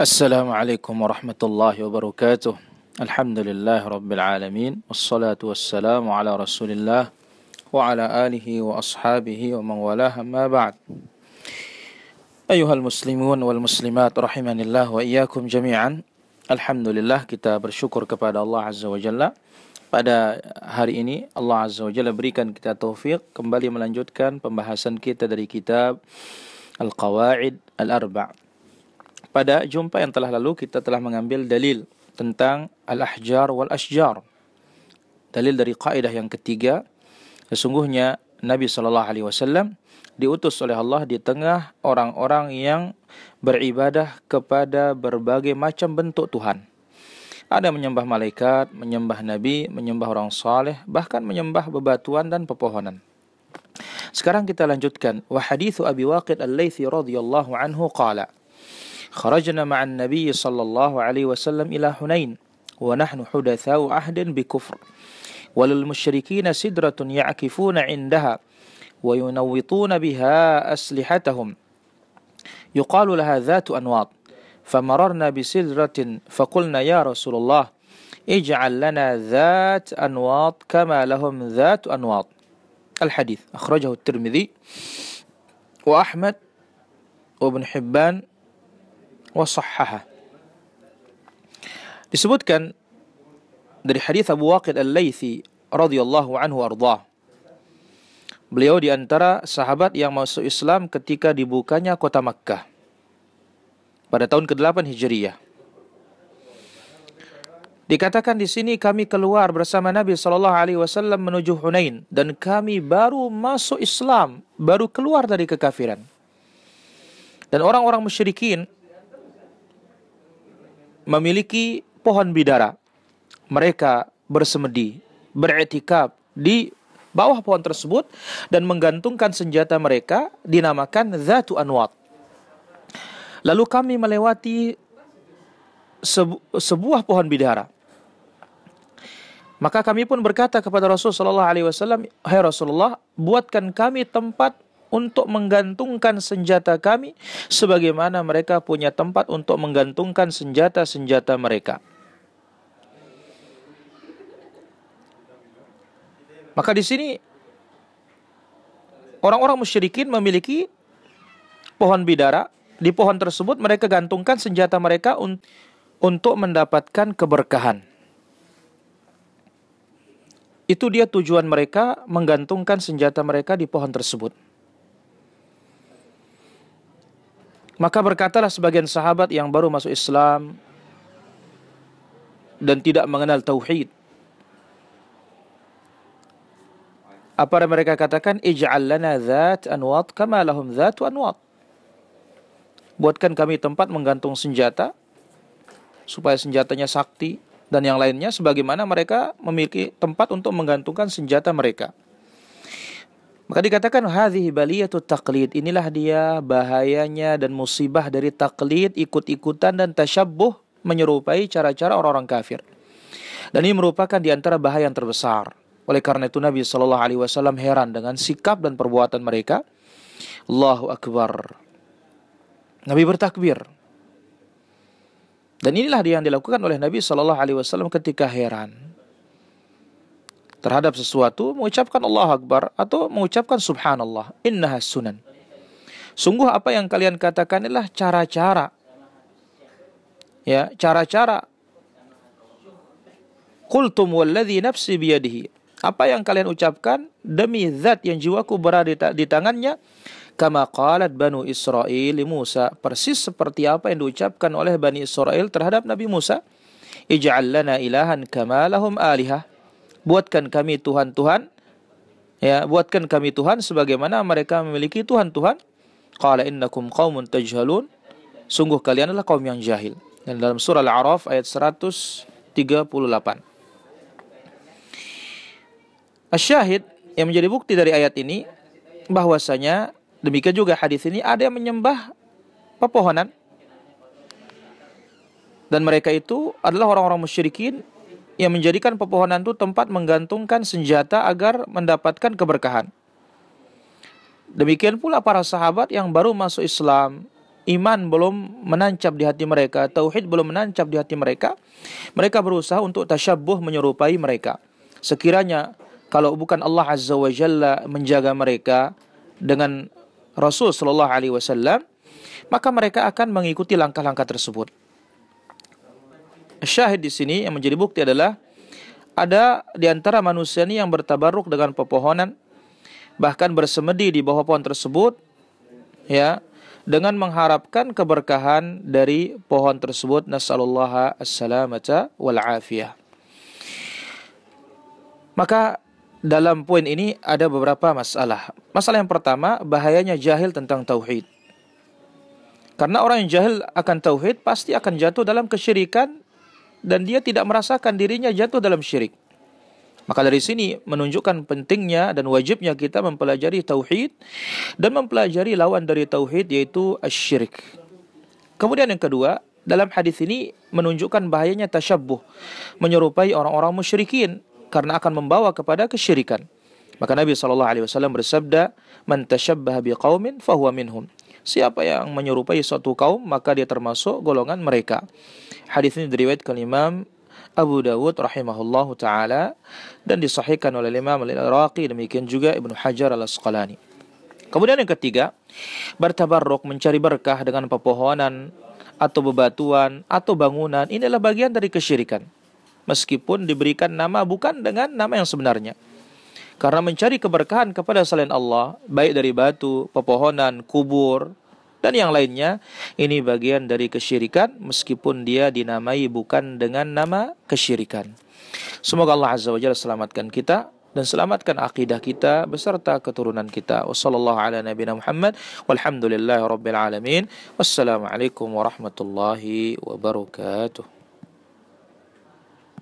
السلام عليكم ورحمة الله وبركاته الحمد لله رب العالمين والصلاة والسلام على رسول الله وعلى آله وأصحابه ومن والاه ما بعد أيها المسلمون والمسلمات رحمني الله وإياكم جميعا Alhamdulillah kita bersyukur kepada Allah Azza wa Jalla pada hari ini Allah Azza wa Jalla berikan kita taufik kembali melanjutkan pembahasan kita dari kitab Al-Qawaid Al-Arba' Pada jumpa yang telah lalu kita telah mengambil dalil tentang al-ahjar wal ashjar. Dalil dari kaidah yang ketiga, sesungguhnya Nabi sallallahu alaihi wasallam diutus oleh Allah di tengah orang-orang yang beribadah kepada berbagai macam bentuk Tuhan. Ada menyembah malaikat, menyembah nabi, menyembah orang saleh, bahkan menyembah bebatuan dan pepohonan. Sekarang kita lanjutkan. Wa hadithu Abi Waqid Al-Laythi radhiyallahu anhu qala خرجنا مع النبي صلى الله عليه وسلم إلى حنين ونحن حدثاء عهد بكفر. وللمشركين سدرة يعكفون عندها وينوطون بها أسلحتهم. يقال لها ذات أنواط. فمررنا بسدرة فقلنا يا رسول الله اجعل لنا ذات أنواط كما لهم ذات أنواط. الحديث أخرجه الترمذي وأحمد وابن حبان wasahhaha. Disebutkan dari hadis Abu Waqid Al-Laitsi radhiyallahu anhu ardhah. Beliau di antara sahabat yang masuk Islam ketika dibukanya kota Makkah pada tahun ke-8 Hijriah. Dikatakan di sini kami keluar bersama Nabi Shallallahu Alaihi Wasallam menuju Hunain dan kami baru masuk Islam, baru keluar dari kekafiran. Dan orang-orang musyrikin memiliki pohon bidara. Mereka bersemedi, beretikap di bawah pohon tersebut dan menggantungkan senjata mereka dinamakan Zatu Anwat. Lalu kami melewati sebu sebuah pohon bidara. Maka kami pun berkata kepada Rasulullah Shallallahu Alaihi Wasallam, Hai Rasulullah, buatkan kami tempat untuk menggantungkan senjata kami sebagaimana mereka punya tempat untuk menggantungkan senjata-senjata mereka. Maka di sini orang-orang musyrikin memiliki pohon bidara. Di pohon tersebut mereka gantungkan senjata mereka un untuk mendapatkan keberkahan. Itu dia tujuan mereka menggantungkan senjata mereka di pohon tersebut. Maka berkatalah sebagian sahabat yang baru masuk Islam dan tidak mengenal tauhid. Apa yang mereka katakan? Ij'al lana dhat anwat kama lahum dhat anwat. Buatkan kami tempat menggantung senjata supaya senjatanya sakti dan yang lainnya sebagaimana mereka memiliki tempat untuk menggantungkan senjata mereka. Maka dikatakan hadhihi baliyatut taqlid. Inilah dia bahayanya dan musibah dari taklid, ikut-ikutan dan tasyabbuh menyerupai cara-cara orang-orang kafir. Dan ini merupakan di antara bahaya yang terbesar. Oleh karena itu Nabi Shallallahu alaihi wasallam heran dengan sikap dan perbuatan mereka. Allahu akbar. Nabi bertakbir. Dan inilah dia yang dilakukan oleh Nabi Shallallahu alaihi wasallam ketika heran terhadap sesuatu mengucapkan Allah Akbar atau mengucapkan Subhanallah. Innaha sunan. Sungguh apa yang kalian katakan adalah cara-cara. Ya, cara-cara. Qultum walladhi nafsi biyadihi. Apa yang kalian ucapkan demi zat yang jiwaku berada di tangannya kama qalat Banu Israel Musa persis seperti apa yang diucapkan oleh Bani Israel terhadap Nabi Musa ij'al lana ilahan kama lahum alihah buatkan kami Tuhan-Tuhan ya buatkan kami Tuhan sebagaimana mereka memiliki Tuhan-Tuhan. Qala innakum qaumun tajhalun. Sungguh kalian adalah kaum yang jahil. Dan dalam surah Al-A'raf ayat 138 Asyahid yang menjadi bukti dari ayat ini bahwasanya demikian juga hadis ini ada yang menyembah pepohonan. Dan mereka itu adalah orang-orang musyrikin yang menjadikan pepohonan itu tempat menggantungkan senjata agar mendapatkan keberkahan. Demikian pula para sahabat yang baru masuk Islam iman belum menancap di hati mereka, tauhid belum menancap di hati mereka, mereka berusaha untuk tasyabuh menyerupai mereka. Sekiranya kalau bukan Allah Azza wa Jalla menjaga mereka dengan Rasul sallallahu alaihi wasallam, maka mereka akan mengikuti langkah-langkah tersebut. Syahid di sini yang menjadi bukti adalah ada di antara manusia ini yang bertabaruk dengan pepohonan bahkan bersemedi di bawah pohon tersebut ya dengan mengharapkan keberkahan dari pohon tersebut nasallallahu assalamata wal afiyah. Maka dalam poin ini ada beberapa masalah. Masalah yang pertama, bahayanya jahil tentang tauhid. Karena orang yang jahil akan tauhid pasti akan jatuh dalam kesyirikan dan dia tidak merasakan dirinya jatuh dalam syirik. Maka dari sini menunjukkan pentingnya dan wajibnya kita mempelajari tauhid dan mempelajari lawan dari tauhid yaitu asyirik. Kemudian yang kedua, dalam hadis ini menunjukkan bahayanya tasyabbuh, menyerupai orang-orang musyrikin karena akan membawa kepada kesyirikan. Maka Nabi SAW bersabda, "Man tashabbaha biqaumin fahuwa minhum." Siapa yang menyerupai suatu kaum, maka dia termasuk golongan mereka. Hadis ini diriwayatkan Imam Abu Dawud rahimahullahu taala dan disahihkan oleh Imam Al-Iraqi demikian juga Ibnu Hajar Al-Asqalani. Kemudian yang ketiga, bertabarruk mencari berkah dengan pepohonan atau bebatuan atau bangunan ini adalah bagian dari kesyirikan. Meskipun diberikan nama bukan dengan nama yang sebenarnya. Karena mencari keberkahan kepada selain Allah, baik dari batu, pepohonan, kubur, dan yang lainnya ini bagian dari kesyirikan meskipun dia dinamai bukan dengan nama kesyirikan. Semoga Allah Azza wa Jalla selamatkan kita dan selamatkan akidah kita beserta keturunan kita. Wassalamualaikum warahmatullahi wabarakatuh.